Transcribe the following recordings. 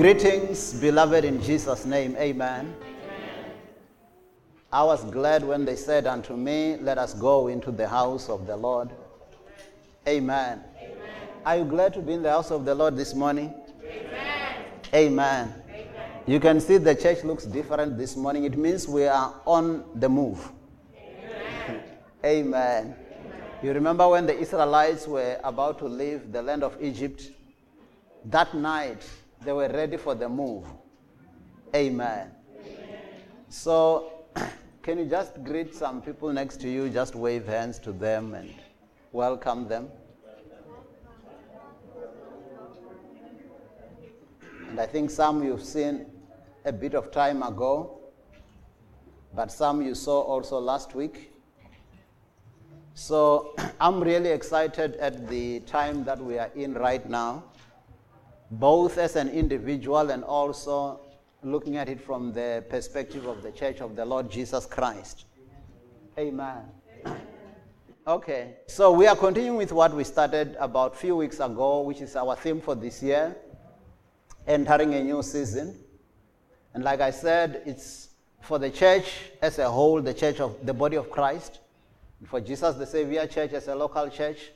Greetings, beloved, in Jesus' name. Amen. I was glad when they said unto me, Let us go into the house of the Lord. Amen. Amen. Are you glad to be in the house of the Lord this morning? Amen. Amen. You can see the church looks different this morning. It means we are on the move. Amen. Amen. You remember when the Israelites were about to leave the land of Egypt? That night, they were ready for the move. Amen. Amen. So, can you just greet some people next to you? Just wave hands to them and welcome them. And I think some you've seen a bit of time ago, but some you saw also last week. So I'm really excited at the time that we are in right now both as an individual and also looking at it from the perspective of the church of the Lord Jesus Christ. Amen. Okay, so we are continuing with what we started about a few weeks ago, which is our theme for this year, entering a new season. And like I said, it's for the church as a whole, the church of the body of Christ, for Jesus the Savior Church as a local church,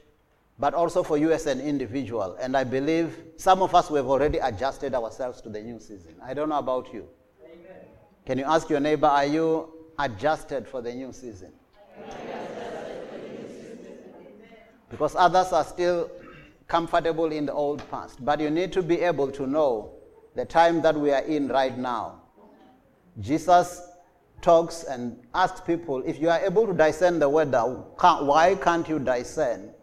but also for you as an individual. And I believe some of us we have already adjusted ourselves to the new season. I don't know about you. Amen. Can you ask your neighbor, are you adjusted for the new season? Because others are still comfortable in the old past. But you need to be able to know the time that we are in right now. Jesus talks and asks people if you are able to discern the weather, why can't you discern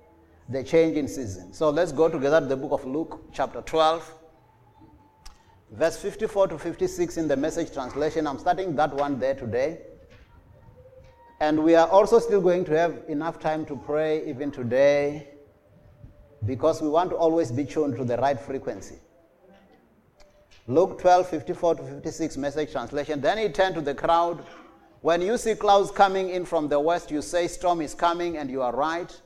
the change in season. So let's go together to the book of Luke, chapter 12, verse 54 to 56 in the message translation. I'm starting that one there today. And we are also still going to have enough time to pray even today because we want to always be tuned to the right frequency. Luke 12, 54 to 56 message translation. Then he turned to the crowd. When you see clouds coming in from the west, you say, Storm is coming, and you are right.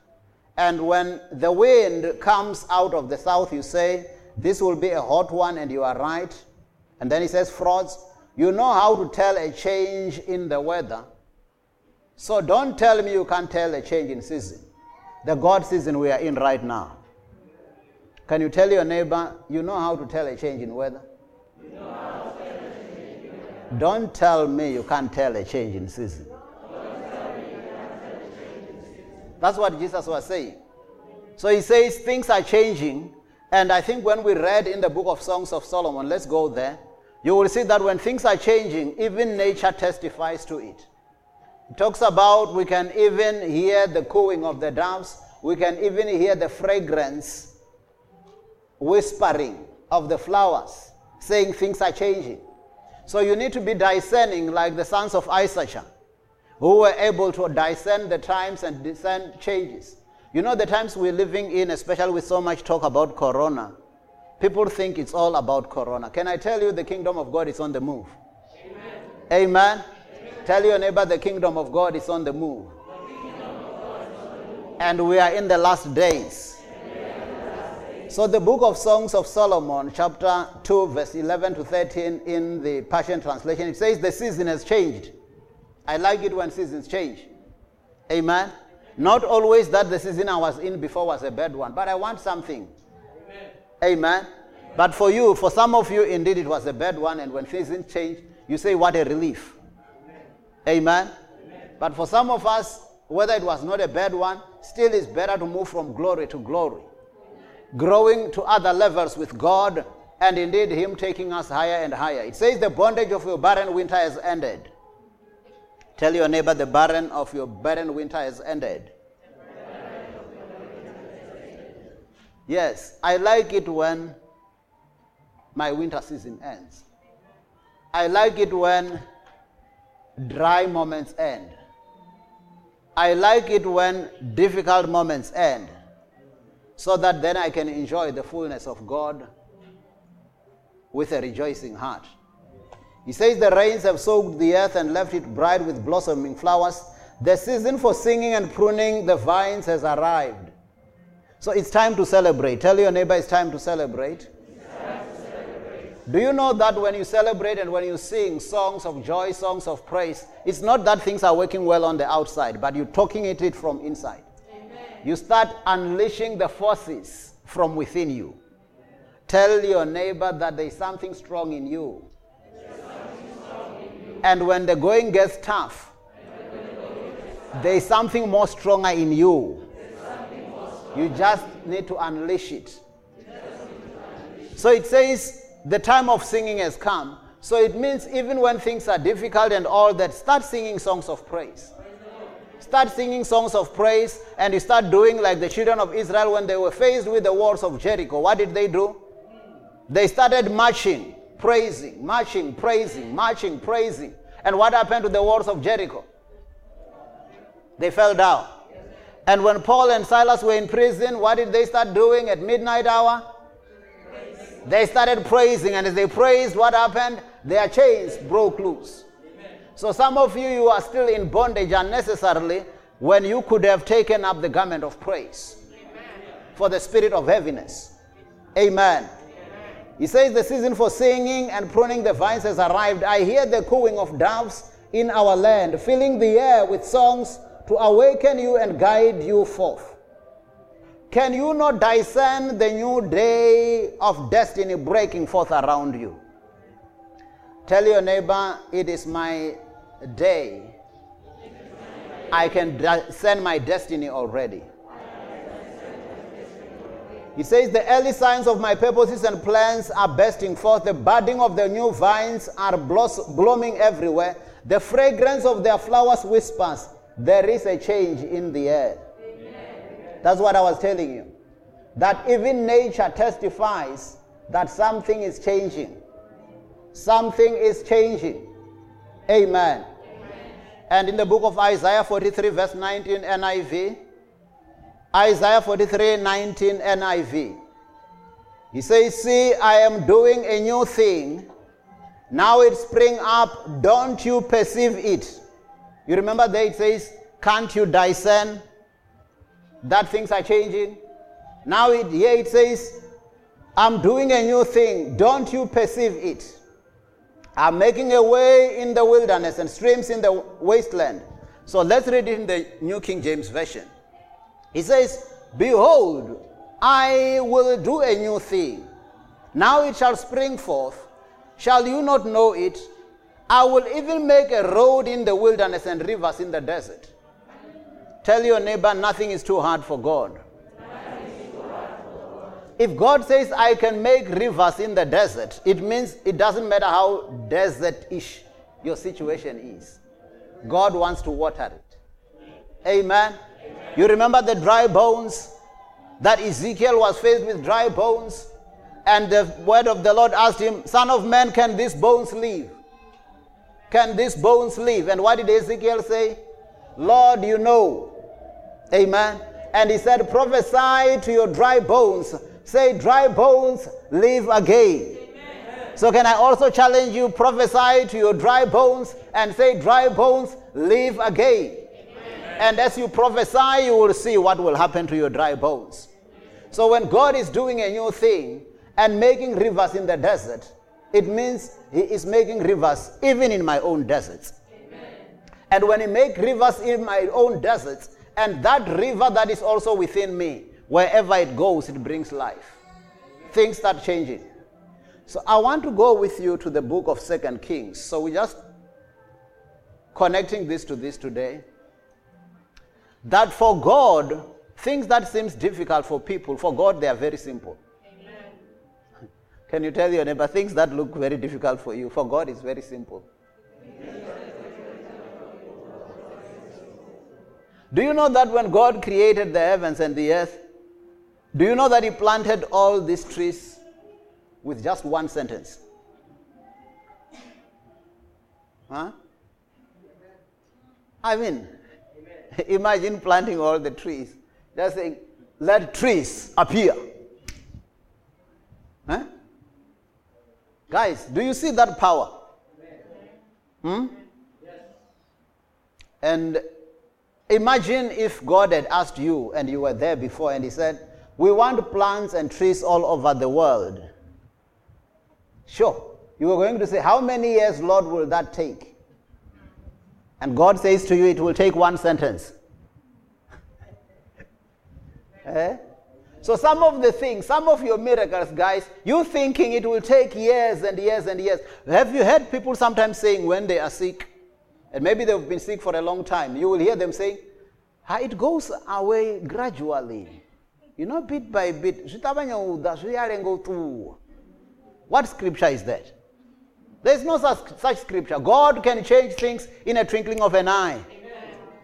And when the wind comes out of the south, you say, This will be a hot one, and you are right. And then he says, Frauds, you know how to tell a change in the weather. So don't tell me you can't tell a change in season. The God season we are in right now. Can you tell your neighbor, you know how to tell a change in weather? Don't tell me you can't tell a change in season. That's what Jesus was saying. So he says things are changing. And I think when we read in the book of Songs of Solomon, let's go there, you will see that when things are changing, even nature testifies to it. It talks about we can even hear the cooing of the doves, we can even hear the fragrance whispering of the flowers, saying things are changing. So you need to be discerning like the sons of Issachar who were able to discern the times and discern changes. You know, the times we're living in, especially with so much talk about corona, people think it's all about corona. Can I tell you the kingdom of God is on the move? Amen. Amen. Amen. Tell your neighbor the kingdom of God is on the move. And we are in the last days. So, the book of Songs of Solomon, chapter 2, verse 11 to 13, in the Passion Translation, it says, The season has changed. I like it when seasons change. Amen. Not always that the season I was in before was a bad one, but I want something. Amen. Amen. But for you, for some of you, indeed it was a bad one, and when seasons change, you say, What a relief. Amen. Amen. But for some of us, whether it was not a bad one, still it's better to move from glory to glory. Growing to other levels with God, and indeed Him taking us higher and higher. It says, The bondage of your barren winter has ended. Tell your neighbor the barren of your barren winter has ended. Yes, I like it when my winter season ends. I like it when dry moments end. I like it when difficult moments end so that then I can enjoy the fullness of God with a rejoicing heart. He says, The rains have soaked the earth and left it bright with blossoming flowers. The season for singing and pruning the vines has arrived. So it's time to celebrate. Tell your neighbor it's time to celebrate. Time to celebrate. Do you know that when you celebrate and when you sing songs of joy, songs of praise, it's not that things are working well on the outside, but you're talking it, it from inside. Amen. You start unleashing the forces from within you. Tell your neighbor that there is something strong in you. And when the going gets tough, there is something more stronger in you. You just need to unleash it. So it says, the time of singing has come. So it means even when things are difficult and all that, start singing songs of praise. Start singing songs of praise and you start doing like the children of Israel when they were faced with the walls of Jericho. What did they do? They started marching, praising, marching, praising, marching, praising. And what happened to the walls of Jericho? They fell down. And when Paul and Silas were in prison, what did they start doing at midnight hour? They started praising, and as they praised, what happened? Their chains broke loose. So some of you, you are still in bondage unnecessarily when you could have taken up the garment of praise for the spirit of heaviness. Amen. He says the season for singing and pruning the vines has arrived. I hear the cooing of doves in our land, filling the air with songs to awaken you and guide you forth. Can you not discern the new day of destiny breaking forth around you? Tell your neighbor, it is my day. I can discern my destiny already. He says, The early signs of my purposes and plans are bursting forth. The budding of the new vines are blooming everywhere. The fragrance of their flowers whispers, There is a change in the air. That's what I was telling you. That even nature testifies that something is changing. Something is changing. Amen. Amen. And in the book of Isaiah 43, verse 19, NIV, Isaiah 43, 19, NIV, he says, See, I am doing a new thing. Now it spring up. Don't you perceive it? You remember there it says, Can't you discern? that things are changing. Now it, here it says, I'm doing a new thing. Don't you perceive it? I'm making a way in the wilderness and streams in the wasteland. So let's read it in the New King James Version. He says, Behold, I will do a new thing. Now it shall spring forth. Shall you not know it? I will even make a road in the wilderness and rivers in the desert. Tell your neighbor, nothing is too hard for God. If God says, I can make rivers in the desert, it means it doesn't matter how desert ish your situation is. God wants to water it. Amen. You remember the dry bones? That Ezekiel was faced with dry bones, and the word of the Lord asked him, Son of man, can these bones live? Can these bones live? And what did Ezekiel say? Lord, you know. Amen. And he said, Prophesy to your dry bones. Say, Dry bones, live again. Amen. So, can I also challenge you, prophesy to your dry bones and say, Dry bones, live again. And as you prophesy, you will see what will happen to your dry bones. So, when God is doing a new thing and making rivers in the desert, it means He is making rivers even in my own deserts. And when He makes rivers in my own deserts, and that river that is also within me, wherever it goes, it brings life. Things start changing. So I want to go with you to the book of Second Kings. So we just connecting this to this today. That for God, things that seems difficult for people, for God they are very simple. Amen. Can you tell your neighbor things that look very difficult for you? For God is very simple. Do you know that when God created the heavens and the earth, do you know that He planted all these trees with just one sentence? Huh? I mean, imagine planting all the trees, just saying, let trees appear. Huh? Guys, do you see that power? Hmm? And Imagine if God had asked you and you were there before and He said, We want plants and trees all over the world. Sure. You were going to say, How many years, Lord, will that take? And God says to you, It will take one sentence. eh? So, some of the things, some of your miracles, guys, you thinking it will take years and years and years. Have you heard people sometimes saying when they are sick, and maybe they've been sick for a long time, you will hear them saying, ah, It goes away gradually. You know, bit by bit. What scripture is that? There is no such, such scripture. God can change things in a twinkling of an eye.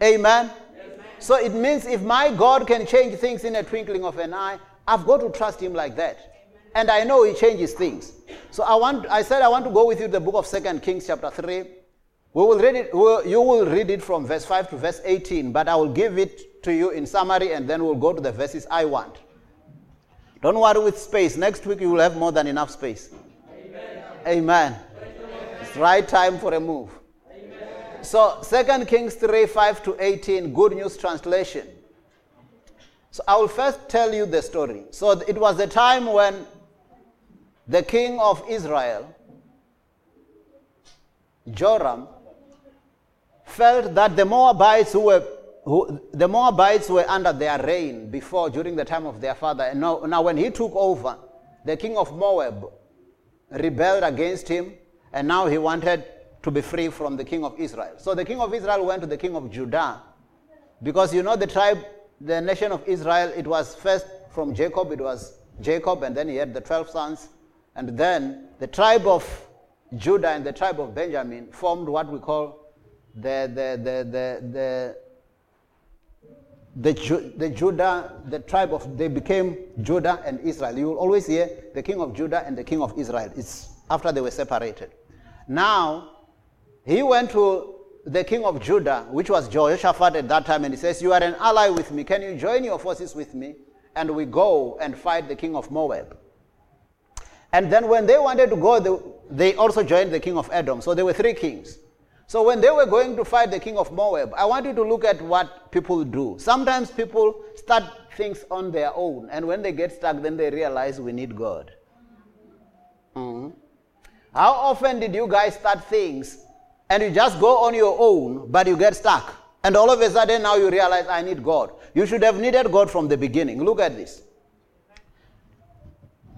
Amen. Amen. So it means if my God can change things in a twinkling of an eye, I've got to trust Him like that. And I know He changes things. So I want. I said I want to go with you to the book of Second Kings, chapter three. We will read it. You will read it from verse five to verse eighteen, but I will give it to you in summary, and then we'll go to the verses I want. Don't worry with space. Next week you will have more than enough space. Amen. Amen. Right time for a move. So, 2 Kings 3 5 to 18, Good News Translation. So, I will first tell you the story. So, it was the time when the king of Israel, Joram, felt that the Moabites who were who, the Moabites were under their reign before, during the time of their father. And now, now, when he took over, the king of Moab rebelled against him, and now he wanted to be free from the king of Israel. So the king of Israel went to the king of Judah, because you know the tribe, the nation of Israel, it was first from Jacob, it was Jacob, and then he had the 12 sons, and then the tribe of Judah and the tribe of Benjamin formed what we call the, the, the, the, the the, the Judah, the tribe of, they became Judah and Israel. You will always hear the king of Judah and the king of Israel. It's after they were separated. Now, he went to the king of Judah, which was Jehoshaphat at that time, and he says, You are an ally with me. Can you join your forces with me? And we go and fight the king of Moab. And then when they wanted to go, they also joined the king of Edom. So there were three kings. So when they were going to fight the king of Moab, I want you to look at what people do. Sometimes people start things on their own, and when they get stuck, then they realize we need God. Mm-hmm. How often did you guys start things and you just go on your own, but you get stuck? And all of a sudden now you realize I need God. You should have needed God from the beginning. Look at this.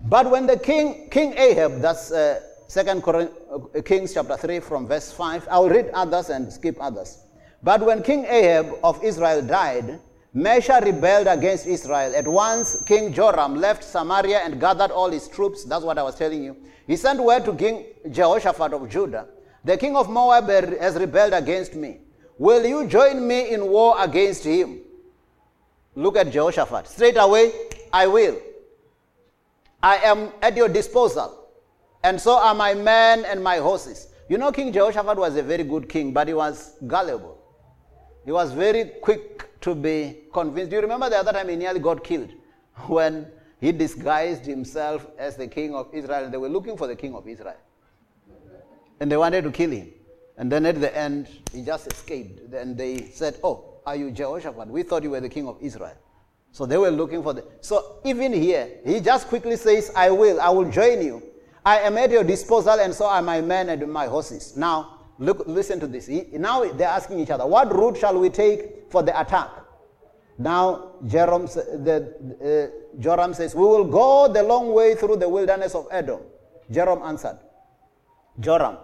But when the king, King Ahab, that's uh, Second uh, Kings chapter 3 from verse 5. I'll read others and skip others. But when King Ahab of Israel died, Mesha rebelled against Israel. At once, King Joram left Samaria and gathered all his troops. That's what I was telling you. He sent word to King Jehoshaphat of Judah The king of Moab has rebelled against me. Will you join me in war against him? Look at Jehoshaphat. Straight away, I will. I am at your disposal and so are my men and my horses. You know, King Jehoshaphat was a very good king, but he was gullible. He was very quick to be convinced. Do you remember the other time he nearly got killed? When he disguised himself as the king of Israel, and they were looking for the king of Israel. And they wanted to kill him. And then at the end, he just escaped. Then they said, Oh, are you Jehoshaphat? We thought you were the king of Israel. So they were looking for the. So even here, he just quickly says, I will, I will join you. I am at your disposal, and so are my men and my horses. Now, look, listen to this. Now they're asking each other, what route shall we take for the attack? Now, Joram, the, uh, Joram says, we will go the long way through the wilderness of Edom. Joram answered. Joram.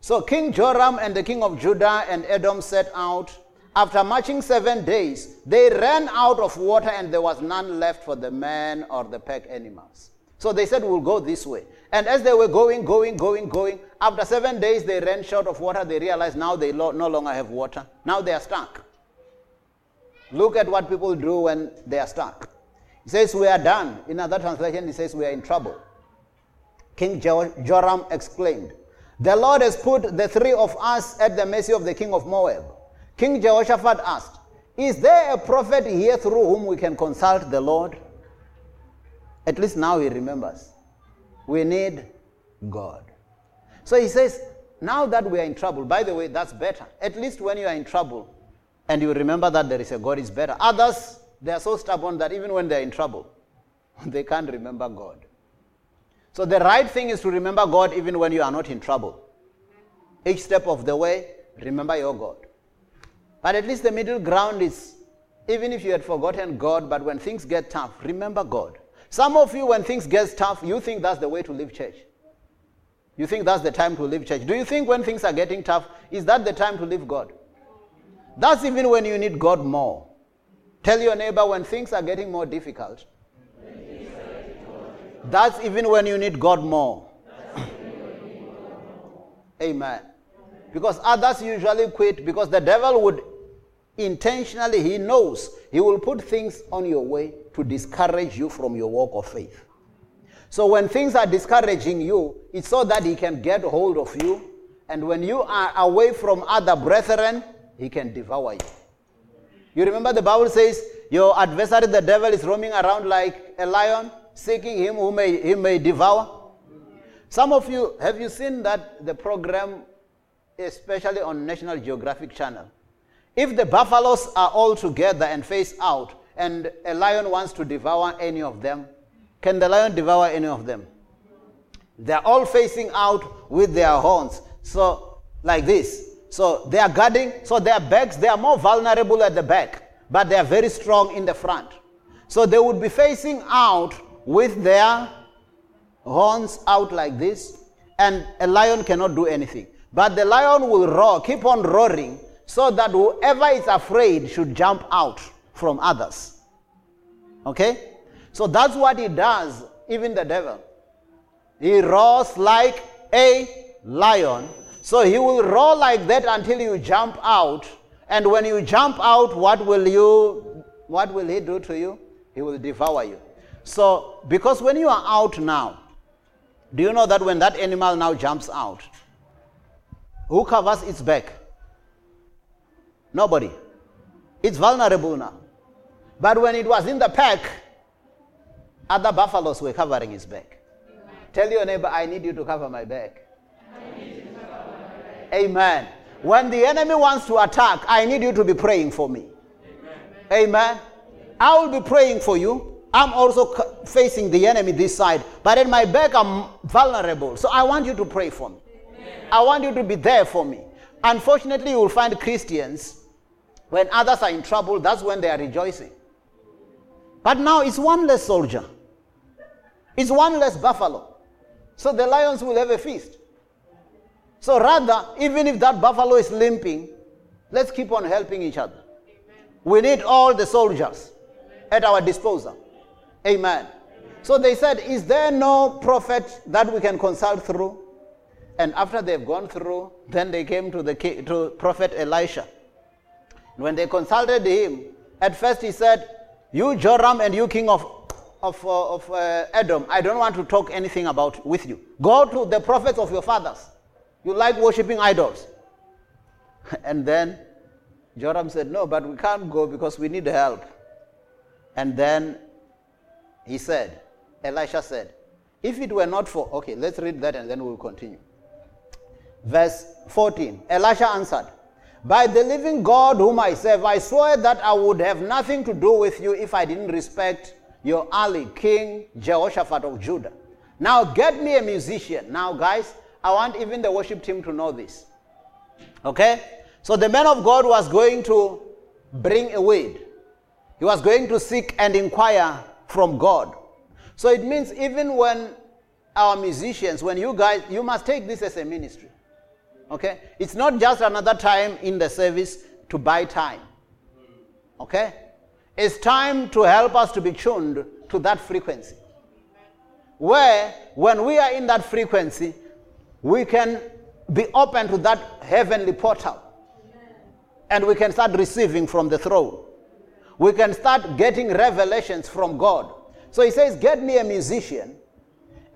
So King Joram and the king of Judah and Edom set out. After marching seven days, they ran out of water and there was none left for the men or the pack animals. So they said, We'll go this way. And as they were going, going, going, going, after seven days they ran short of water. They realized now they lo- no longer have water. Now they are stuck. Look at what people do when they are stuck. He says, We are done. In another translation, he says, We are in trouble. King Joram exclaimed, The Lord has put the three of us at the mercy of the king of Moab. King Jehoshaphat asked, Is there a prophet here through whom we can consult the Lord? At least now he remembers. We need God. So he says, now that we are in trouble, by the way, that's better. At least when you are in trouble and you remember that there is a God, is better. Others, they are so stubborn that even when they're in trouble, they can't remember God. So the right thing is to remember God even when you are not in trouble. Each step of the way, remember your God. But at least the middle ground is even if you had forgotten God, but when things get tough, remember God. Some of you, when things get tough, you think that's the way to leave church. You think that's the time to leave church. Do you think when things are getting tough, is that the time to leave God? That's even when you need God more. Tell your neighbor when things are getting more difficult. That's even when you need God more. Amen. Because others usually quit because the devil would intentionally, he knows he will put things on your way to discourage you from your walk of faith. So when things are discouraging you, it's so that he can get hold of you. And when you are away from other brethren, he can devour you. You remember the Bible says, Your adversary, the devil, is roaming around like a lion, seeking him who may, he may devour. Some of you, have you seen that the program, especially on National Geographic Channel? If the buffaloes are all together and face out, and a lion wants to devour any of them, can the lion devour any of them? They're all facing out with their horns. So, like this. So, they are guarding. So, their backs, they are more vulnerable at the back, but they are very strong in the front. So, they would be facing out with their horns out like this, and a lion cannot do anything. But the lion will roar, keep on roaring so that whoever is afraid should jump out from others. Okay? So that's what he does, even the devil. He roars like a lion. So he will roar like that until you jump out. And when you jump out, what will you what will he do to you? He will devour you. So because when you are out now, do you know that when that animal now jumps out, who covers its back? Nobody. It's vulnerable now. But when it was in the pack, other buffaloes were covering his back. Amen. Tell your neighbor, I need you to cover my back. back. Amen. When the enemy wants to attack, I need you to be praying for me. Amen. Amen. I will be praying for you. I'm also facing the enemy this side, but in my back I'm vulnerable. So I want you to pray for me. Amen. I want you to be there for me. Unfortunately, you will find Christians, when others are in trouble, that's when they are rejoicing. But now it's one less soldier, it's one less buffalo. So the lions will have a feast. So rather, even if that buffalo is limping, let's keep on helping each other. We need all the soldiers at our disposal. Amen. So they said, Is there no prophet that we can consult through? And after they've gone through, then they came to the to prophet Elisha. When they consulted him, at first he said, "You Joram and you king of of, uh, of uh, Edom, I don't want to talk anything about with you. Go to the prophets of your fathers. You like worshiping idols." and then Joram said, "No, but we can't go because we need help." And then he said, Elisha said, "If it were not for okay, let's read that and then we'll continue." Verse 14 Elisha answered, By the living God whom I serve, I swear that I would have nothing to do with you if I didn't respect your early King Jehoshaphat of Judah. Now get me a musician. Now, guys, I want even the worship team to know this. Okay? So the man of God was going to bring a word. He was going to seek and inquire from God. So it means even when our musicians, when you guys, you must take this as a ministry. Okay? It's not just another time in the service to buy time. Okay? It's time to help us to be tuned to that frequency. Where, when we are in that frequency, we can be open to that heavenly portal. And we can start receiving from the throne. We can start getting revelations from God. So he says, Get me a musician.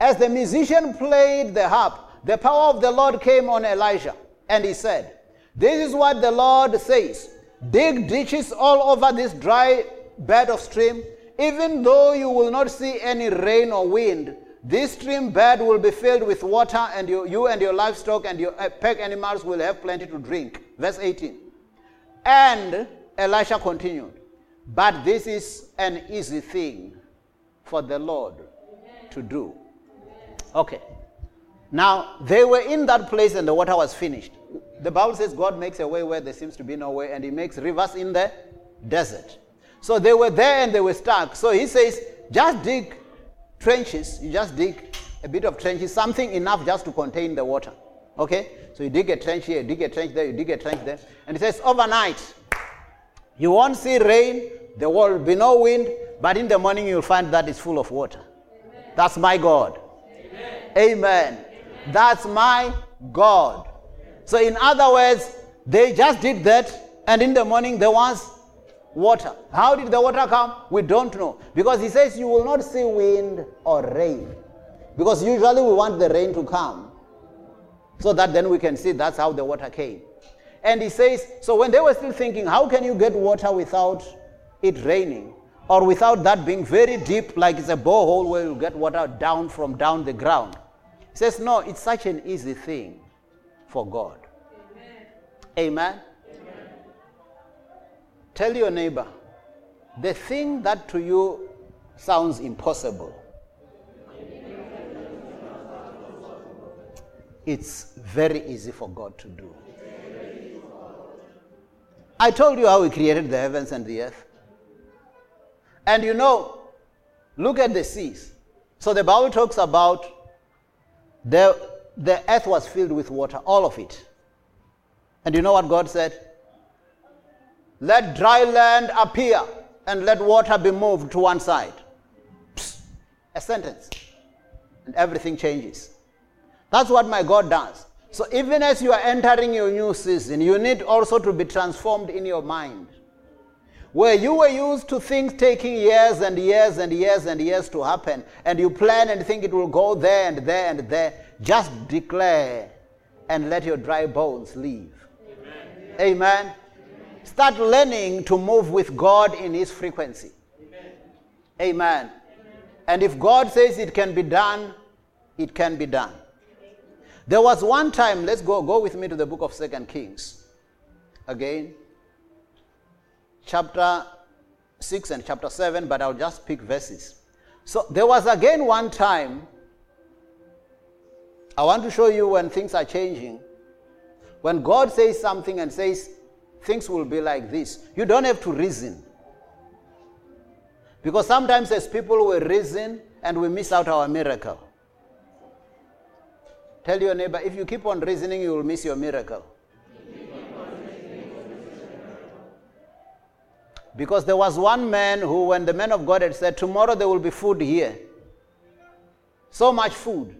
As the musician played the harp, the power of the Lord came on Elijah, and he said, This is what the Lord says Dig ditches all over this dry bed of stream. Even though you will not see any rain or wind, this stream bed will be filled with water, and you, you and your livestock and your uh, pack animals will have plenty to drink. Verse 18. And Elisha continued, But this is an easy thing for the Lord to do. Okay. Now, they were in that place and the water was finished. The Bible says God makes a way where there seems to be no way, and He makes rivers in the desert. So they were there and they were stuck. So He says, just dig trenches. You just dig a bit of trenches, something enough just to contain the water. Okay? So you dig a trench here, you dig a trench there, you dig a trench there. And He says, overnight, you won't see rain, there will be no wind, but in the morning you'll find that it's full of water. Amen. That's my God. Amen. Amen. That's my God. So, in other words, they just did that, and in the morning there was water. How did the water come? We don't know. Because he says you will not see wind or rain. Because usually we want the rain to come. So that then we can see that's how the water came. And he says, so when they were still thinking, how can you get water without it raining? Or without that being very deep, like it's a borehole where you get water down from down the ground. He says, no, it's such an easy thing for God. Amen. Amen. Amen. Tell your neighbor, the thing that to you sounds impossible, it's very easy for God to do. I told you how He created the heavens and the earth. And you know, look at the seas. So the Bible talks about the, the earth was filled with water, all of it. And you know what God said? Let dry land appear and let water be moved to one side. Psst, a sentence. And everything changes. That's what my God does. So even as you are entering your new season, you need also to be transformed in your mind. Where you were used to things taking years and years and years and years to happen, and you plan and think it will go there and there and there, just declare and let your dry bones leave. Amen. Amen. Start learning to move with God in His frequency. Amen. Amen. And if God says it can be done, it can be done. There was one time, let's go, go with me to the book of Second Kings. Again, chapter 6 and chapter 7, but I'll just pick verses. So there was again one time, I want to show you when things are changing. When God says something and says things will be like this, you don't have to reason. Because sometimes as people we reason and we miss out our miracle. Tell your neighbor, if you keep on reasoning, you will miss your miracle. Because there was one man who, when the man of God had said, Tomorrow there will be food here, so much food.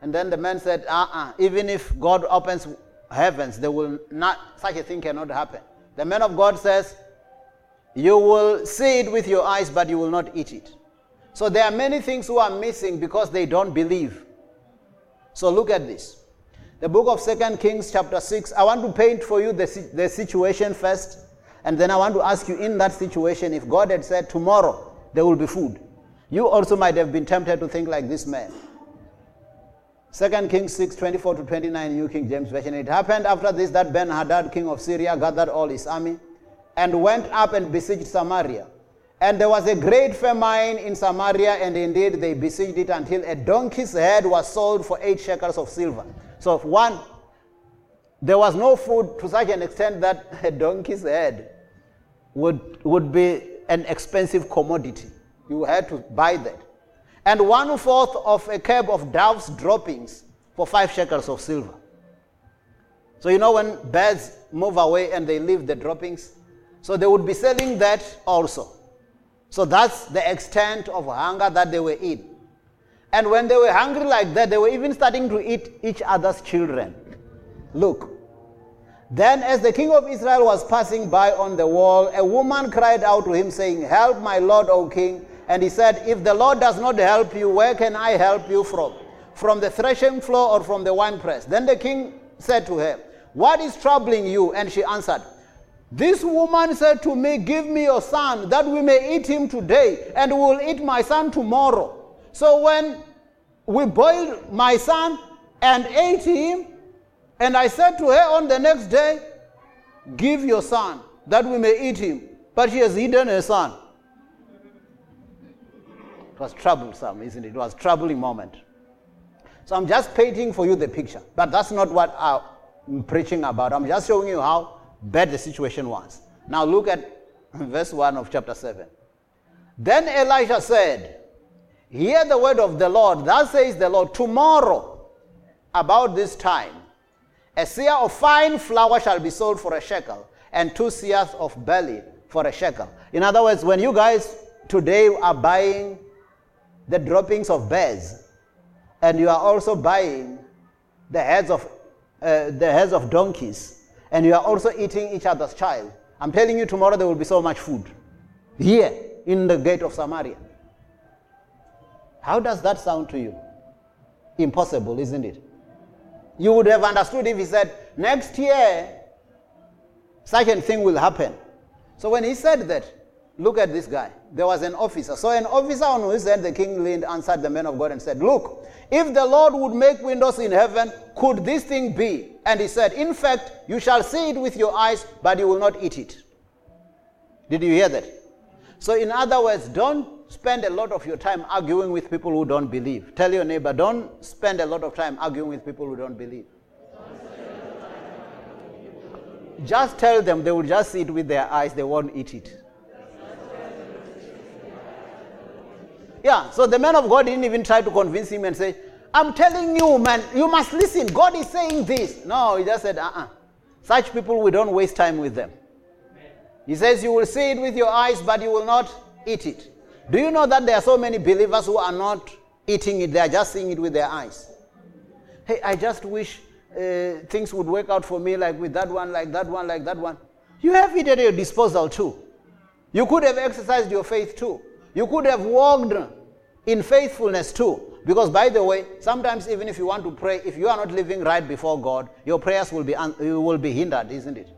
And then the man said, Uh uh-uh, uh even if God opens heavens, there will not, such a thing cannot happen. The man of God says, You will see it with your eyes, but you will not eat it. So there are many things who are missing because they don't believe. So look at this. The book of Second Kings, chapter 6. I want to paint for you the, the situation first. And then I want to ask you in that situation, if God had said, Tomorrow there will be food, you also might have been tempted to think like this man. Second Kings 6, 24 to 29, New King James Version. It happened after this that Ben Hadad, king of Syria, gathered all his army and went up and besieged Samaria. And there was a great famine in Samaria, and indeed they besieged it until a donkey's head was sold for eight shekels of silver. So, one, there was no food to such an extent that a donkey's head would, would be an expensive commodity. You had to buy that. And one fourth of a cab of dove's droppings for five shekels of silver. So, you know, when birds move away and they leave the droppings, so they would be selling that also. So that's the extent of hunger that they were in. And when they were hungry like that, they were even starting to eat each other's children. Look. Then, as the king of Israel was passing by on the wall, a woman cried out to him, saying, Help my lord, O king. And he said, If the Lord does not help you, where can I help you from? From the threshing floor or from the winepress? Then the king said to her, What is troubling you? And she answered, this woman said to me, Give me your son, that we may eat him today, and we will eat my son tomorrow. So when we boiled my son and ate him, and I said to her on the next day, Give your son, that we may eat him. But she has hidden her son. It was troublesome, isn't it? It was a troubling moment. So I'm just painting for you the picture. But that's not what I'm preaching about. I'm just showing you how bad the situation was. Now look at verse 1 of chapter 7. Then Elijah said, Hear the word of the Lord. Thus says the Lord, tomorrow, about this time, a seah of fine flour shall be sold for a shekel, and two seahs of barley for a shekel. In other words, when you guys today are buying the droppings of bears, and you are also buying the heads of uh, the heads of donkeys, and you are also eating each other's child. I'm telling you, tomorrow there will be so much food here in the gate of Samaria. How does that sound to you? Impossible, isn't it? You would have understood if he said, next year, such a thing will happen. So when he said that, look at this guy. There was an officer. So an officer on whose end the king leaned answered the man of God and said, Look, if the Lord would make windows in heaven, could this thing be? And he said, In fact, you shall see it with your eyes, but you will not eat it. Did you hear that? So, in other words, don't spend a lot of your time arguing with people who don't believe. Tell your neighbor, don't spend a lot of time arguing with people who don't believe. Just tell them they will just see it with their eyes, they won't eat it. Yeah, so the man of God didn't even try to convince him and say, I'm telling you, man, you must listen. God is saying this. No, he just said, uh uh-uh. uh Such people, we don't waste time with them. He says, You will see it with your eyes, but you will not eat it. Do you know that there are so many believers who are not eating it, they are just seeing it with their eyes? Hey, I just wish uh, things would work out for me like with that one, like that one, like that one. You have it at your disposal too. You could have exercised your faith too. You could have walked in faithfulness too. Because, by the way, sometimes even if you want to pray, if you are not living right before God, your prayers will be, un- will be hindered, isn't it?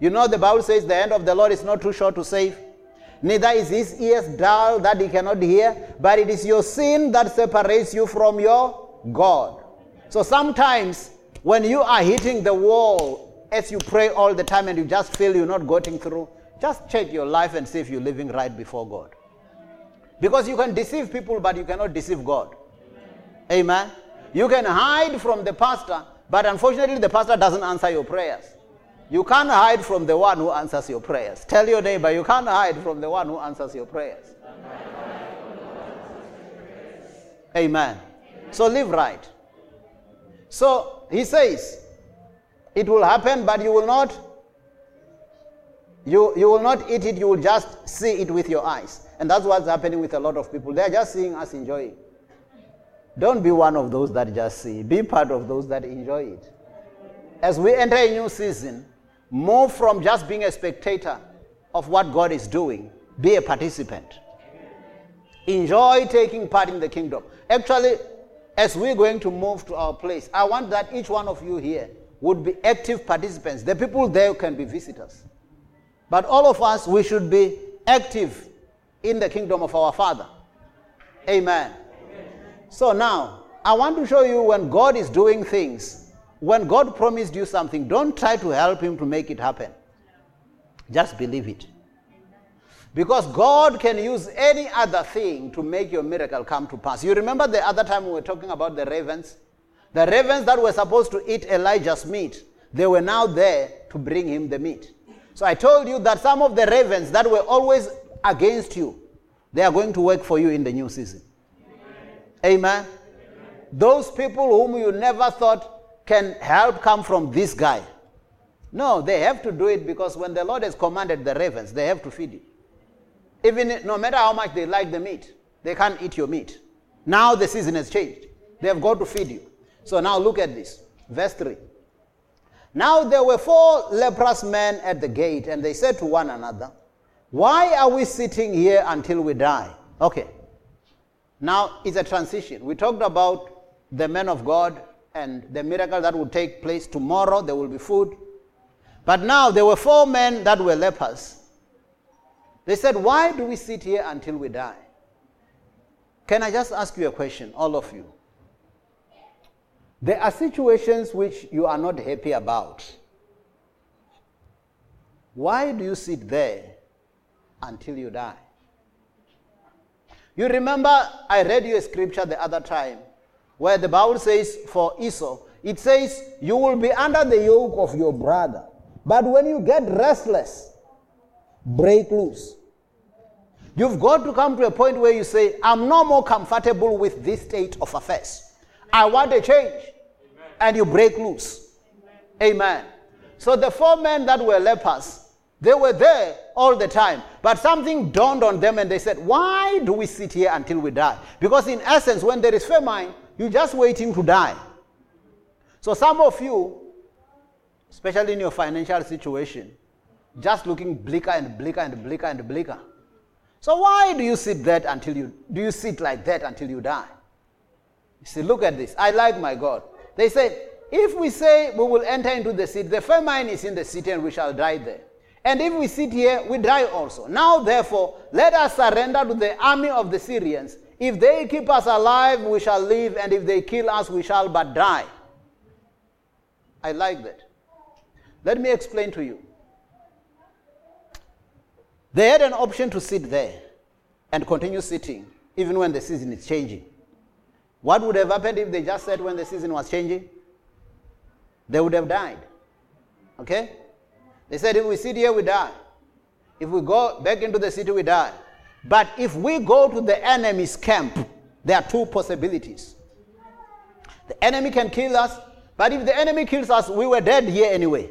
You know, the Bible says the hand of the Lord is not too short to save, neither is his ears dull that he cannot hear, but it is your sin that separates you from your God. So sometimes when you are hitting the wall as you pray all the time and you just feel you're not getting through, just check your life and see if you're living right before God. Because you can deceive people, but you cannot deceive God. Amen. You can hide from the pastor, but unfortunately, the pastor doesn't answer your prayers. You can't hide from the one who answers your prayers. Tell your neighbor, you can't hide from the one who answers your prayers. Amen. So live right. So he says, it will happen, but you will not you, you will not eat it, you will just see it with your eyes. And that's what's happening with a lot of people. They're just seeing us enjoying. Don't be one of those that just see. Be part of those that enjoy it. As we enter a new season, move from just being a spectator of what God is doing, be a participant. Enjoy taking part in the kingdom. Actually, as we're going to move to our place, I want that each one of you here would be active participants. The people there can be visitors. But all of us, we should be active in the kingdom of our Father. Amen. Amen. So now, I want to show you when God is doing things, when God promised you something, don't try to help Him to make it happen. Just believe it. Because God can use any other thing to make your miracle come to pass. You remember the other time we were talking about the ravens? The ravens that were supposed to eat Elijah's meat, they were now there to bring him the meat. So I told you that some of the ravens that were always against you, they are going to work for you in the new season. Amen. Amen. Those people whom you never thought can help come from this guy. No, they have to do it because when the Lord has commanded the ravens, they have to feed you. Even no matter how much they like the meat, they can't eat your meat. Now the season has changed. They have got to feed you. So now look at this. Verse 3. Now there were four leprous men at the gate, and they said to one another, Why are we sitting here until we die? Okay. Now it's a transition. We talked about the men of God and the miracle that would take place tomorrow. There will be food. But now there were four men that were lepers. They said, Why do we sit here until we die? Can I just ask you a question, all of you? There are situations which you are not happy about. Why do you sit there until you die? You remember I read you a scripture the other time where the Bible says for Esau, it says, You will be under the yoke of your brother. But when you get restless, break loose. You've got to come to a point where you say, I'm no more comfortable with this state of affairs. I want a change. Amen. And you break loose. Amen. Amen. So the four men that were lepers, they were there all the time. But something dawned on them and they said, Why do we sit here until we die? Because in essence, when there is famine, you're just waiting to die. So some of you, especially in your financial situation, just looking bleaker and bleaker and bleaker and bleaker. So why do you sit that until you do you sit like that until you die? You see, look at this. I like my God. They said, if we say we will enter into the city, the famine is in the city and we shall die there. And if we sit here, we die also. Now, therefore, let us surrender to the army of the Syrians. If they keep us alive, we shall live, and if they kill us, we shall but die. I like that. Let me explain to you. They had an option to sit there and continue sitting even when the season is changing. What would have happened if they just sat when the season was changing? They would have died. Okay? They said if we sit here, we die. If we go back into the city, we die. But if we go to the enemy's camp, there are two possibilities. The enemy can kill us, but if the enemy kills us, we were dead here anyway.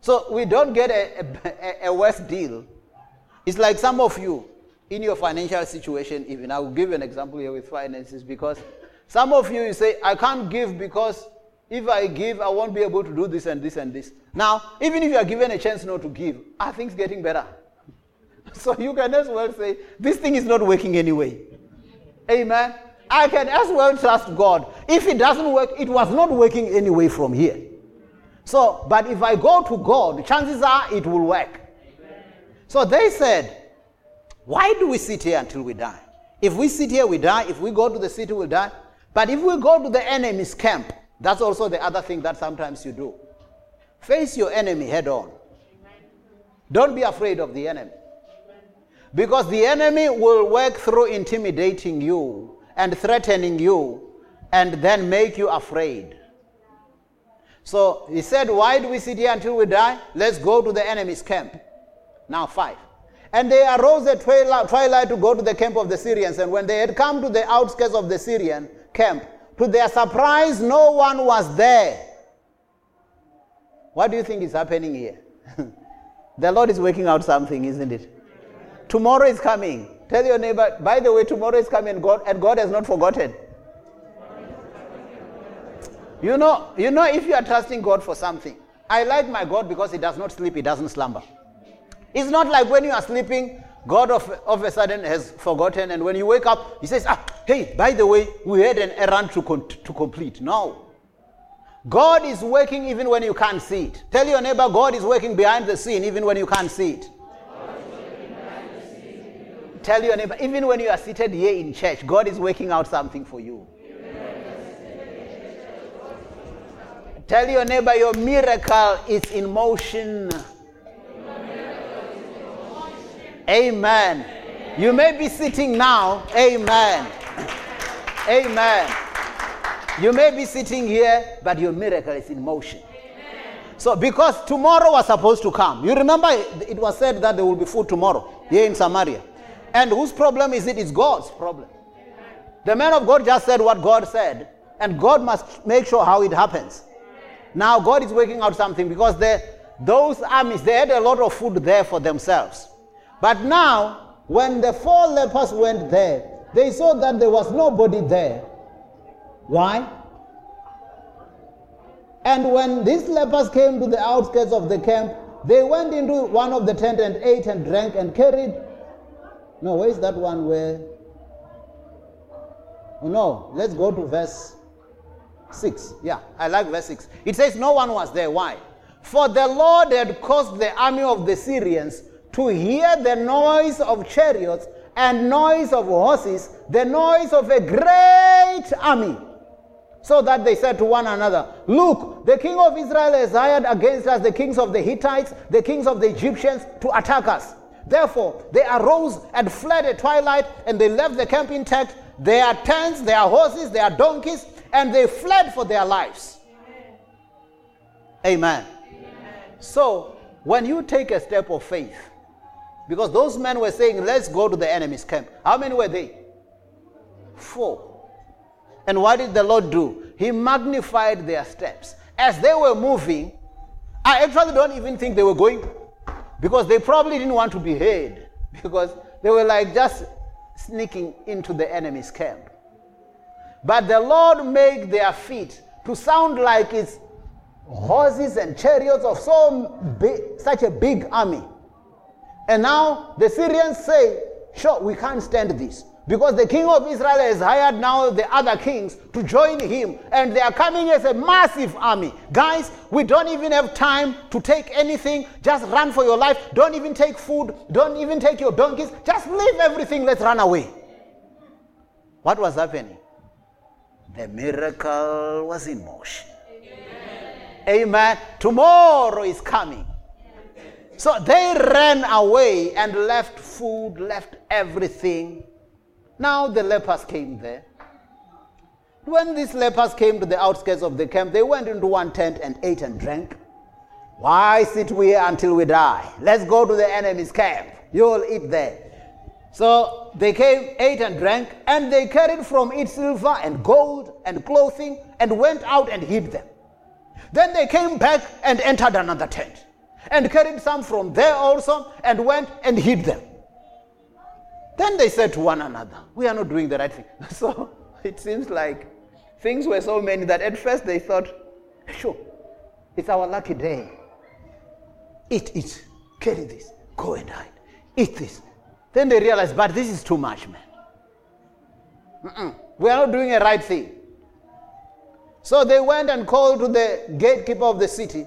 So we don't get a, a, a worse deal. It's like some of you in your financial situation, even I will give an example here with finances because some of you, you say, I can't give because if I give, I won't be able to do this and this and this. Now, even if you are given a chance not to give, are things getting better? So you can as well say, this thing is not working anyway. Amen. I can as well trust God. If it doesn't work, it was not working anyway from here. So, but if I go to God, chances are it will work. So they said, Why do we sit here until we die? If we sit here, we die. If we go to the city, we'll die. But if we go to the enemy's camp, that's also the other thing that sometimes you do. Face your enemy head on. Don't be afraid of the enemy. Because the enemy will work through intimidating you and threatening you and then make you afraid. So he said, Why do we sit here until we die? Let's go to the enemy's camp. Now, five. And they arose at twilight to go to the camp of the Syrians. And when they had come to the outskirts of the Syrian camp, to their surprise, no one was there. What do you think is happening here? the Lord is working out something, isn't it? Tomorrow is coming. Tell your neighbor, by the way, tomorrow is coming God, and God has not forgotten. You know, you know, if you are trusting God for something, I like my God because He does not sleep, He doesn't slumber. It's not like when you are sleeping, God of, of a sudden has forgotten, and when you wake up, He says, Ah, hey, by the way, we had an errand to, con- to complete. No. God is working even when you can't see it. Tell your neighbor, God is working behind the scene even when you can't see it. Tell your neighbor, even when you are seated here in church, God is working out something for you. Tell your neighbor your miracle is in motion. Amen. You may be sitting now. Amen. Amen. You may be sitting here, but your miracle is in motion. So, because tomorrow was supposed to come, you remember it was said that there will be food tomorrow here in Samaria. And whose problem is it? It's God's problem. The man of God just said what God said, and God must make sure how it happens. Now God is working out something because they, those armies, they had a lot of food there for themselves. But now, when the four lepers went there, they saw that there was nobody there. Why? And when these lepers came to the outskirts of the camp, they went into one of the tent and ate and drank and carried. No, where is that one where? Oh, no, let's go to verse 6. Yeah, I like verse 6. It says, No one was there. Why? For the Lord had caused the army of the Syrians to hear the noise of chariots and noise of horses, the noise of a great army. So that they said to one another, Look, the king of Israel has hired against us the kings of the Hittites, the kings of the Egyptians to attack us. Therefore, they arose and fled at twilight, and they left the camp intact their tents, their horses, their donkeys, and they fled for their lives. Amen. Amen. So, when you take a step of faith, because those men were saying, Let's go to the enemy's camp. How many were they? Four. And what did the Lord do? He magnified their steps. As they were moving, I actually don't even think they were going because they probably didn't want to be heard because they were like just sneaking into the enemy's camp. But the Lord made their feet to sound like it's horses and chariots of so big, such a big army. And now the Syrians say, Sure, we can't stand this. Because the king of Israel has hired now the other kings to join him, and they are coming as a massive army. Guys, we don't even have time to take anything. Just run for your life. Don't even take food. Don't even take your donkeys. Just leave everything. Let's run away. What was happening? The miracle was in motion. Amen. Amen. Tomorrow is coming. So they ran away and left food, left everything. Now the lepers came there. When these lepers came to the outskirts of the camp, they went into one tent and ate and drank. Why sit we here until we die? Let's go to the enemy's camp. You'll eat there. So they came, ate and drank, and they carried from it silver and gold and clothing and went out and hid them. Then they came back and entered another tent and carried some from there also and went and hid them. Then they said to one another, We are not doing the right thing. So it seems like things were so many that at first they thought, Sure, it's our lucky day. Eat it, carry this, go and hide, eat this. Then they realized, But this is too much, man. Mm-mm. We are not doing a right thing. So they went and called to the gatekeeper of the city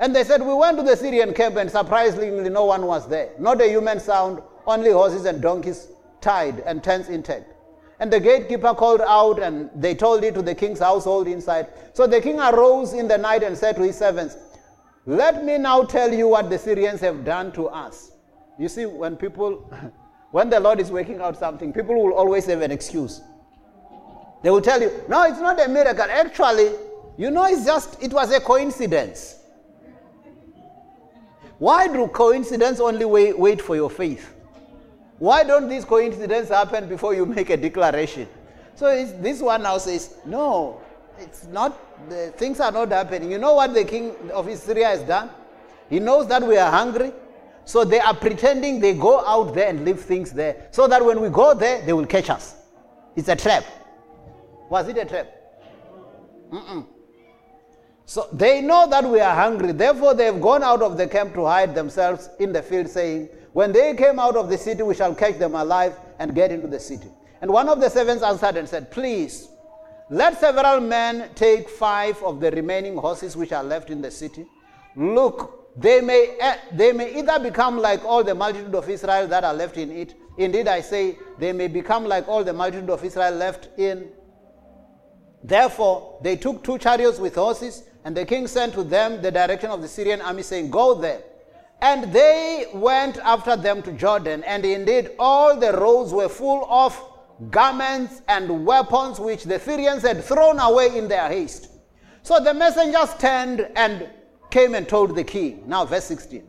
and they said, We went to the Syrian camp, and surprisingly, no one was there. Not a human sound, only horses and donkeys tied and tents intact. And the gatekeeper called out, and they told it to the king's household inside. So the king arose in the night and said to his servants, Let me now tell you what the Syrians have done to us. You see, when people, when the Lord is working out something, people will always have an excuse. They will tell you, No, it's not a miracle. Actually, you know, it's just, it was a coincidence. Why do coincidences only wait, wait for your faith? Why don't these coincidences happen before you make a declaration? So this one now says, no, it's not, the things are not happening. You know what the king of Syria has done? He knows that we are hungry. So they are pretending they go out there and leave things there. So that when we go there, they will catch us. It's a trap. Was it a trap? Mm-mm. So they know that we are hungry. Therefore, they have gone out of the camp to hide themselves in the field, saying, When they came out of the city, we shall catch them alive and get into the city. And one of the servants answered and said, Please, let several men take five of the remaining horses which are left in the city. Look, they may, eh, they may either become like all the multitude of Israel that are left in it. Indeed, I say, they may become like all the multitude of Israel left in. Therefore, they took two chariots with horses and the king sent to them the direction of the Syrian army, saying, Go there. And they went after them to Jordan. And indeed, all the roads were full of garments and weapons which the Syrians had thrown away in their haste. So the messengers turned and came and told the king. Now, verse 16.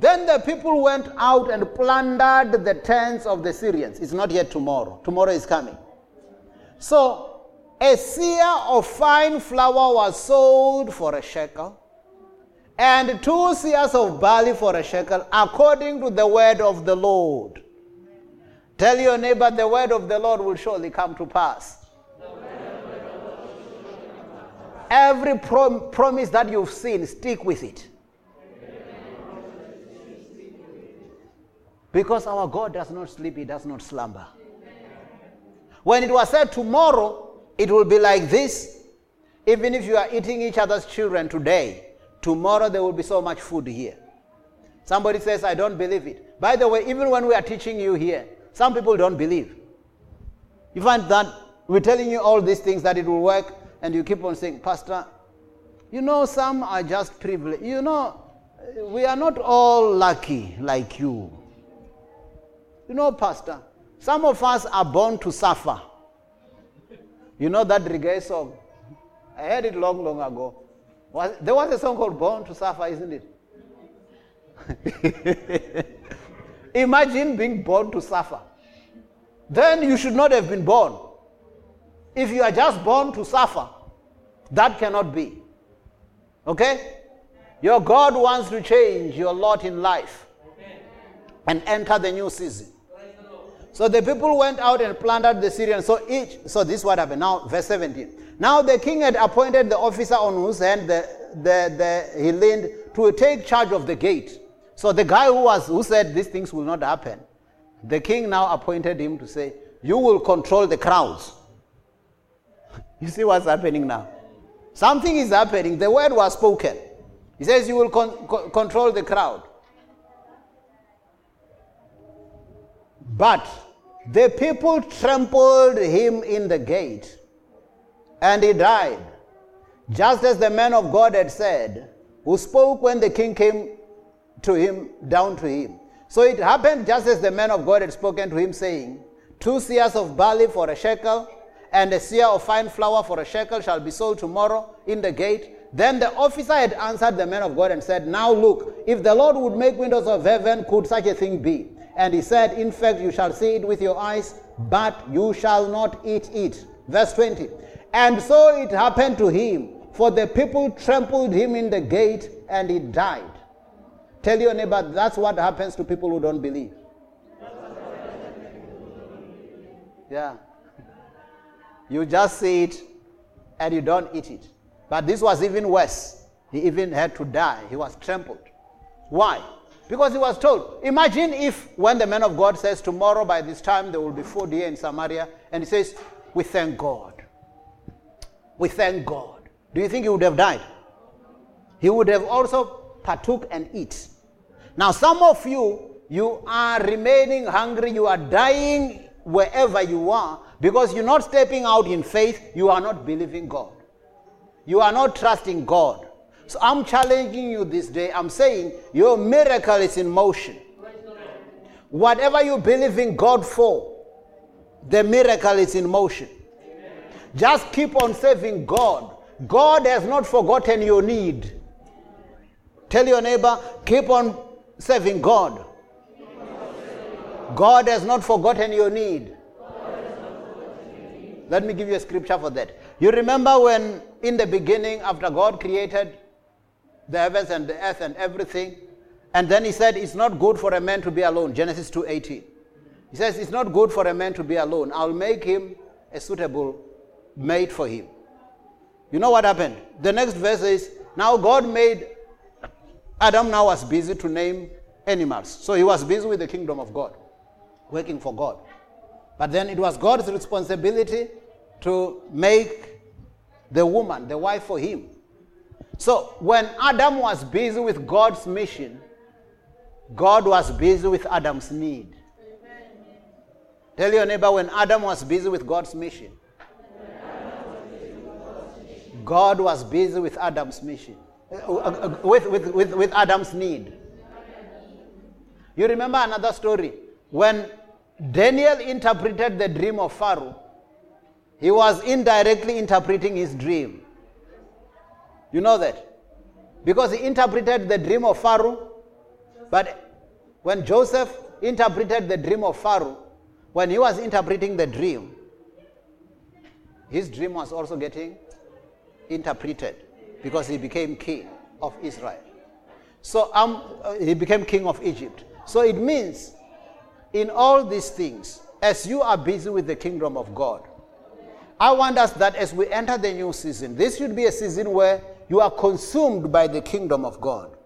Then the people went out and plundered the tents of the Syrians. It's not yet tomorrow. Tomorrow is coming. So a seah of fine flour was sold for a shekel, and two seahs of barley for a shekel, according to the word of the Lord. Tell your neighbor, the word of the Lord will surely come to pass. Every prom- promise that you've seen, stick with it. Because our God does not sleep, He does not slumber. When it was said tomorrow, it will be like this. Even if you are eating each other's children today, tomorrow there will be so much food here. Somebody says, I don't believe it. By the way, even when we are teaching you here, some people don't believe. You find that we're telling you all these things that it will work, and you keep on saying, Pastor, you know, some are just privileged. You know, we are not all lucky like you. You know, Pastor, Some of us are born to suffer. You know that reggae song? I heard it long, long ago. Was, there was a song called Born to Suffer, isn't it? Imagine being born to suffer. Then you should not have been born. If you are just born to suffer, that cannot be. Okay? Your God wants to change your lot in life and enter the new season. So the people went out and planted the Syrians. So each, so this is what happened. Now, verse 17. Now the king had appointed the officer on whose hand the, the, the, he leaned to take charge of the gate. So the guy who was who said these things will not happen, the king now appointed him to say, "You will control the crowds." you see what's happening now? Something is happening. The word was spoken. He says, "You will con- co- control the crowd." But the people trampled him in the gate, and he died, just as the man of God had said, who spoke when the king came to him, down to him. So it happened just as the man of God had spoken to him, saying, Two seahs of barley for a shekel, and a seah of fine flour for a shekel shall be sold tomorrow in the gate. Then the officer had answered the man of God and said, Now look, if the Lord would make windows of heaven, could such a thing be? And he said, In fact, you shall see it with your eyes, but you shall not eat it. Verse 20. And so it happened to him, for the people trampled him in the gate, and he died. Tell your neighbor that's what happens to people who don't believe. Yeah. You just see it and you don't eat it. But this was even worse. He even had to die. He was trampled. Why? Because he was told. Imagine if when the man of God says tomorrow by this time there will be food here in Samaria, and he says, We thank God. We thank God. Do you think he would have died? He would have also partook and eat. Now, some of you, you are remaining hungry, you are dying wherever you are because you're not stepping out in faith, you are not believing God. You are not trusting God. So I'm challenging you this day. I'm saying your miracle is in motion. Whatever you believe in God for, the miracle is in motion. Just keep on serving God. God has not forgotten your need. Tell your neighbor, keep on serving God. God has not forgotten your need. Let me give you a scripture for that. You remember when, in the beginning, after God created the heavens and the earth and everything, and then He said, It's not good for a man to be alone. Genesis 2:18. He says, It's not good for a man to be alone. I'll make him a suitable mate for him. You know what happened? The next verse is, Now God made Adam now was busy to name animals. So he was busy with the kingdom of God, working for God. But then it was God's responsibility to make the woman, the wife for him. So when Adam was busy with God's mission, God was busy with Adam's need. Tell your neighbor when Adam was busy with God's mission, God was busy with Adam's mission, uh, uh, uh, with, with, with, with Adam's need. You remember another story when Daniel interpreted the dream of Pharaoh, he was indirectly interpreting his dream. You know that? Because he interpreted the dream of Pharaoh, but when Joseph interpreted the dream of Pharaoh, when he was interpreting the dream, his dream was also getting interpreted because he became king of Israel. So um, uh, he became king of Egypt. So it means in all these things, as you are busy with the kingdom of God, I want us that as we enter the new season, this should be a season where you are consumed by the kingdom of God.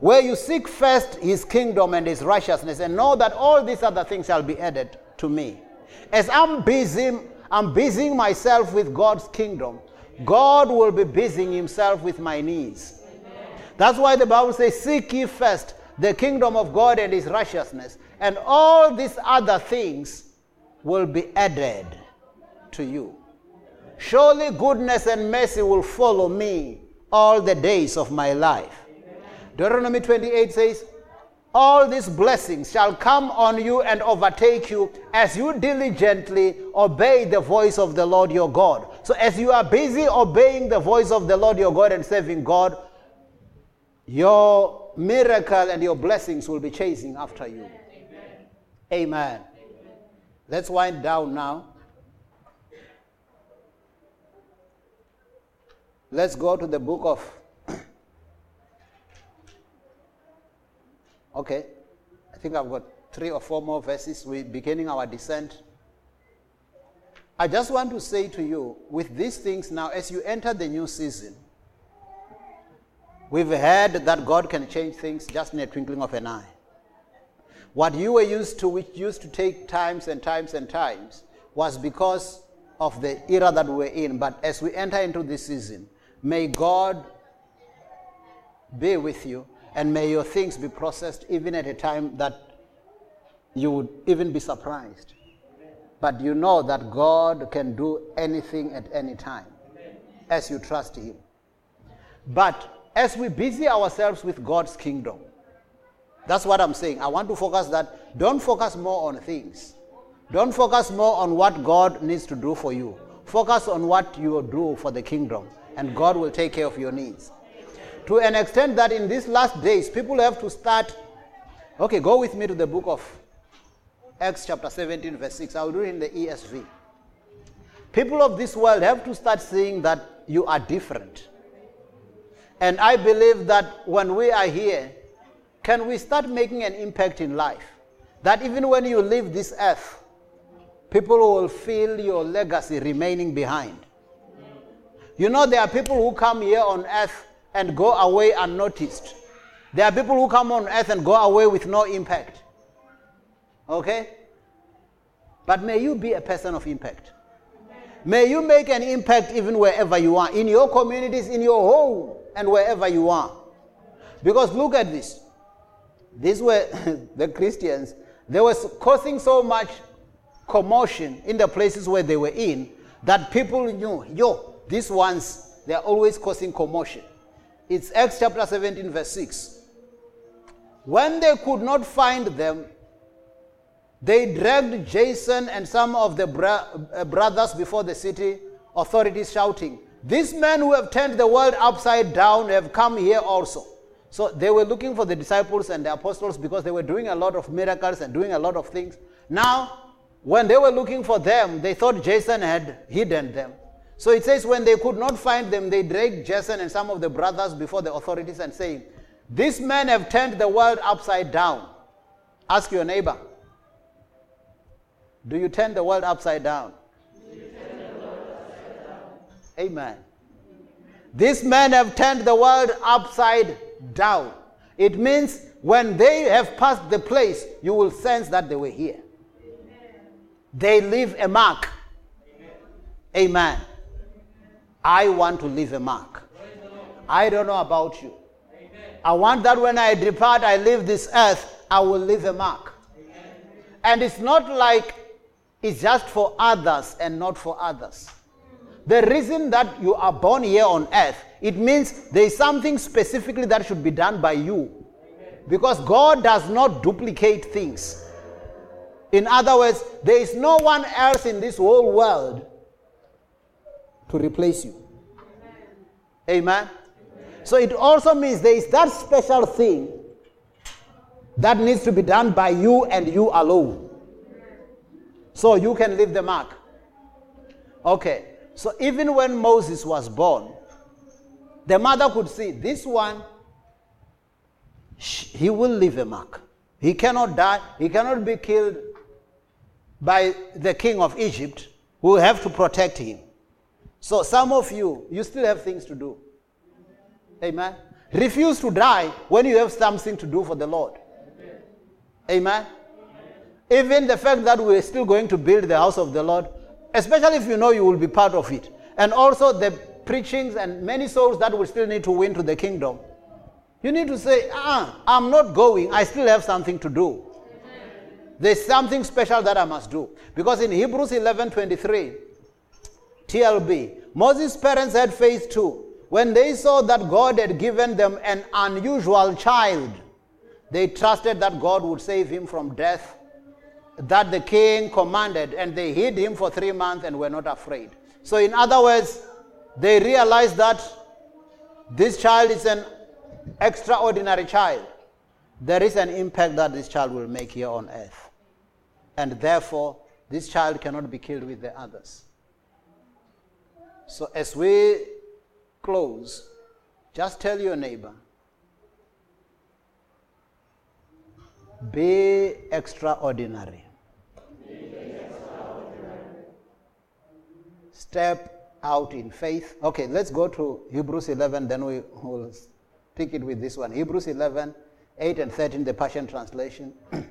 Where you seek first his kingdom and his righteousness and know that all these other things shall be added to me. As I'm busy, I'm busying myself with God's kingdom, God will be busying himself with my needs. That's why the Bible says, Seek ye first the kingdom of God and his righteousness, and all these other things will be added to you. Surely goodness and mercy will follow me all the days of my life. Deuteronomy 28 says, all these blessings shall come on you and overtake you as you diligently obey the voice of the Lord your God. So, as you are busy obeying the voice of the Lord your God and serving God, your miracle and your blessings will be chasing after you. Amen. Amen. Amen. Let's wind down now. Let's go to the book of. okay, I think I've got three or four more verses. We're beginning our descent. I just want to say to you, with these things now, as you enter the new season, we've heard that God can change things just in a twinkling of an eye. What you were used to, which used to take times and times and times, was because of the era that we're in. But as we enter into this season, May God be with you and may your things be processed even at a time that you would even be surprised. But you know that God can do anything at any time as you trust Him. But as we busy ourselves with God's kingdom, that's what I'm saying. I want to focus that. Don't focus more on things. Don't focus more on what God needs to do for you. Focus on what you do for the kingdom and God will take care of your needs. To an extent that in these last days, people have to start. Okay, go with me to the book of Acts, chapter 17, verse 6. I'll do it in the ESV. People of this world have to start seeing that you are different. And I believe that when we are here, can we start making an impact in life? That even when you leave this earth, people will feel your legacy remaining behind. You know, there are people who come here on earth and go away unnoticed. There are people who come on earth and go away with no impact. Okay? But may you be a person of impact. May you make an impact even wherever you are, in your communities, in your home, and wherever you are. Because look at this. These were the Christians. They were causing so much commotion in the places where they were in that people knew, yo, these ones, they are always causing commotion. It's Acts chapter 17, verse 6. When they could not find them, they dragged Jason and some of the bra- uh, brothers before the city authorities, shouting, These men who have turned the world upside down have come here also. So they were looking for the disciples and the apostles because they were doing a lot of miracles and doing a lot of things. Now, when they were looking for them, they thought Jason had hidden them. So it says, when they could not find them, they dragged Jason and some of the brothers before the authorities and saying, These men have turned the world upside down. Ask your neighbor, Do you turn the world upside down? Amen. These men have turned the world upside down. It means when they have passed the place, you will sense that they were here. Amen. They leave a mark. Amen. Amen. I want to leave a mark. I don't know about you. I want that when I depart, I leave this earth, I will leave a mark. And it's not like it's just for others and not for others. The reason that you are born here on earth, it means there is something specifically that should be done by you. Because God does not duplicate things. In other words, there is no one else in this whole world to replace you. Amen. So it also means there is that special thing that needs to be done by you and you alone. So you can leave the mark. Okay. So even when Moses was born, the mother could see this one, he will leave a mark. He cannot die, he cannot be killed by the king of Egypt who have to protect him. So some of you, you still have things to do. Amen. Refuse to die when you have something to do for the Lord. Amen. Even the fact that we're still going to build the house of the Lord, especially if you know you will be part of it, and also the preachings and many souls that will still need to win to the kingdom. You need to say, ah, I'm not going. I still have something to do. There's something special that I must do. Because in Hebrews 11 23, TLB. Moses' parents had faith too. When they saw that God had given them an unusual child, They trusted that God would save him from death, that the king commanded, and they hid him for three months and were not afraid. So, in other words, they realized that this child is an extraordinary child. There is an impact that this child will make here on earth. And therefore, this child cannot be killed with the others. So, as we close, just tell your neighbor be extraordinary. Step out in faith. Okay, let's go to Hebrews 11, then we will pick it with this one. Hebrews 11, 8 and 13, the Passion Translation.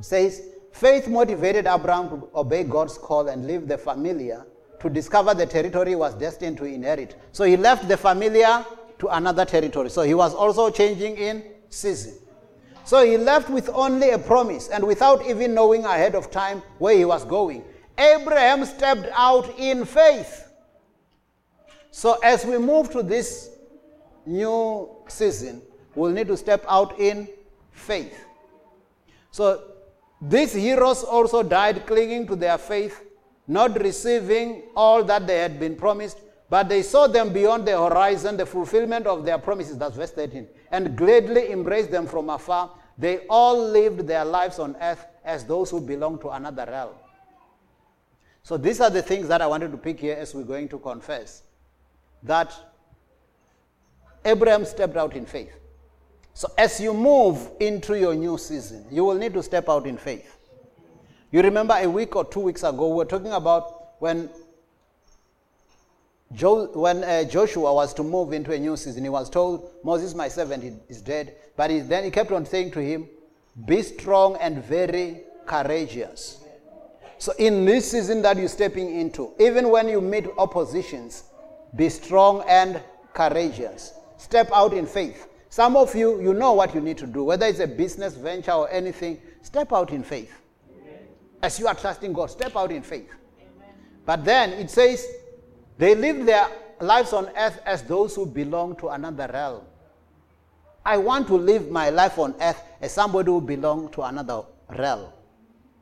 says, Faith motivated Abraham to obey God's call and leave the familiar to discover the territory he was destined to inherit. So he left the familiar to another territory. So he was also changing in season. So he left with only a promise and without even knowing ahead of time where he was going. Abraham stepped out in faith. So as we move to this new season, we'll need to step out in faith. So these heroes also died clinging to their faith, not receiving all that they had been promised, but they saw them beyond the horizon, the fulfillment of their promises. That's verse 13. And gladly embraced them from afar. They all lived their lives on earth as those who belong to another realm. So these are the things that I wanted to pick here as we're going to confess. That Abraham stepped out in faith. So, as you move into your new season, you will need to step out in faith. You remember a week or two weeks ago, we were talking about when, jo- when uh, Joshua was to move into a new season. He was told, Moses, my servant, is dead. But he, then he kept on saying to him, Be strong and very courageous. So, in this season that you're stepping into, even when you meet oppositions, be strong and courageous. Step out in faith. Some of you, you know what you need to do, whether it's a business venture or anything, step out in faith. As you are trusting God, step out in faith. But then it says, they live their lives on earth as those who belong to another realm. I want to live my life on earth as somebody who belongs to another realm.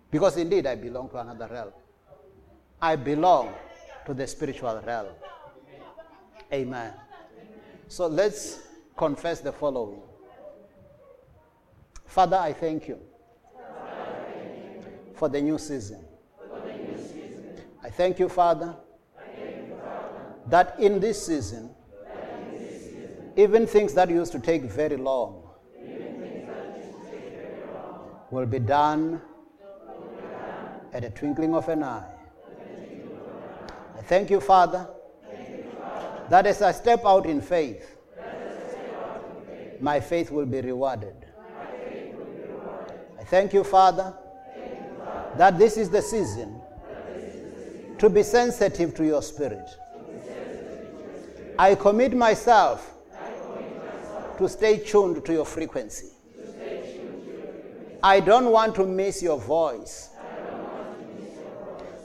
Because indeed, I belong to another realm. I belong to the spiritual realm. Amen. So let's confess the following Father, I thank you, for, the new season. I thank you, Father, that in this season, even things that used to take very long, will be done at a twinkling of an eye. I thank you, Father, that as I step out in faith, my faith will be rewarded. I thank you, Father, that this is the season to be sensitive to your spirit. I commit myself to stay tuned to your frequency. I don't want to miss your voice.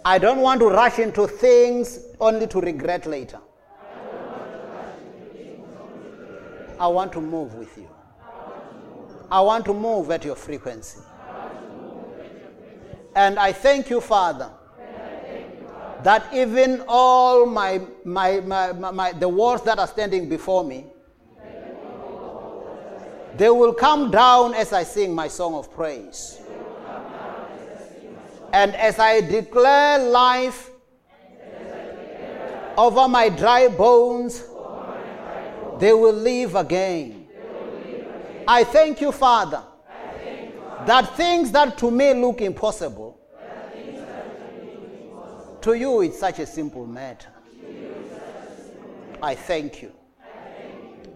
I don't want to rush into things only to regret later. I want to move with you. I want to move at your frequency. And I thank you, Father, that even all my, my, my, my, the walls that are standing before me, they will come down as I sing my song of praise. And as I declare life over my dry bones, they will live again. I thank you, Father, that things that to me look impossible, to you it's such a simple matter. I thank you.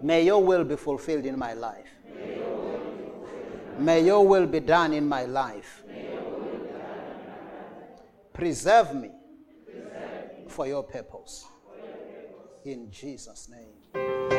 May your will be fulfilled in my life. May your will be done in my life. Preserve me for your purpose. In Jesus' name.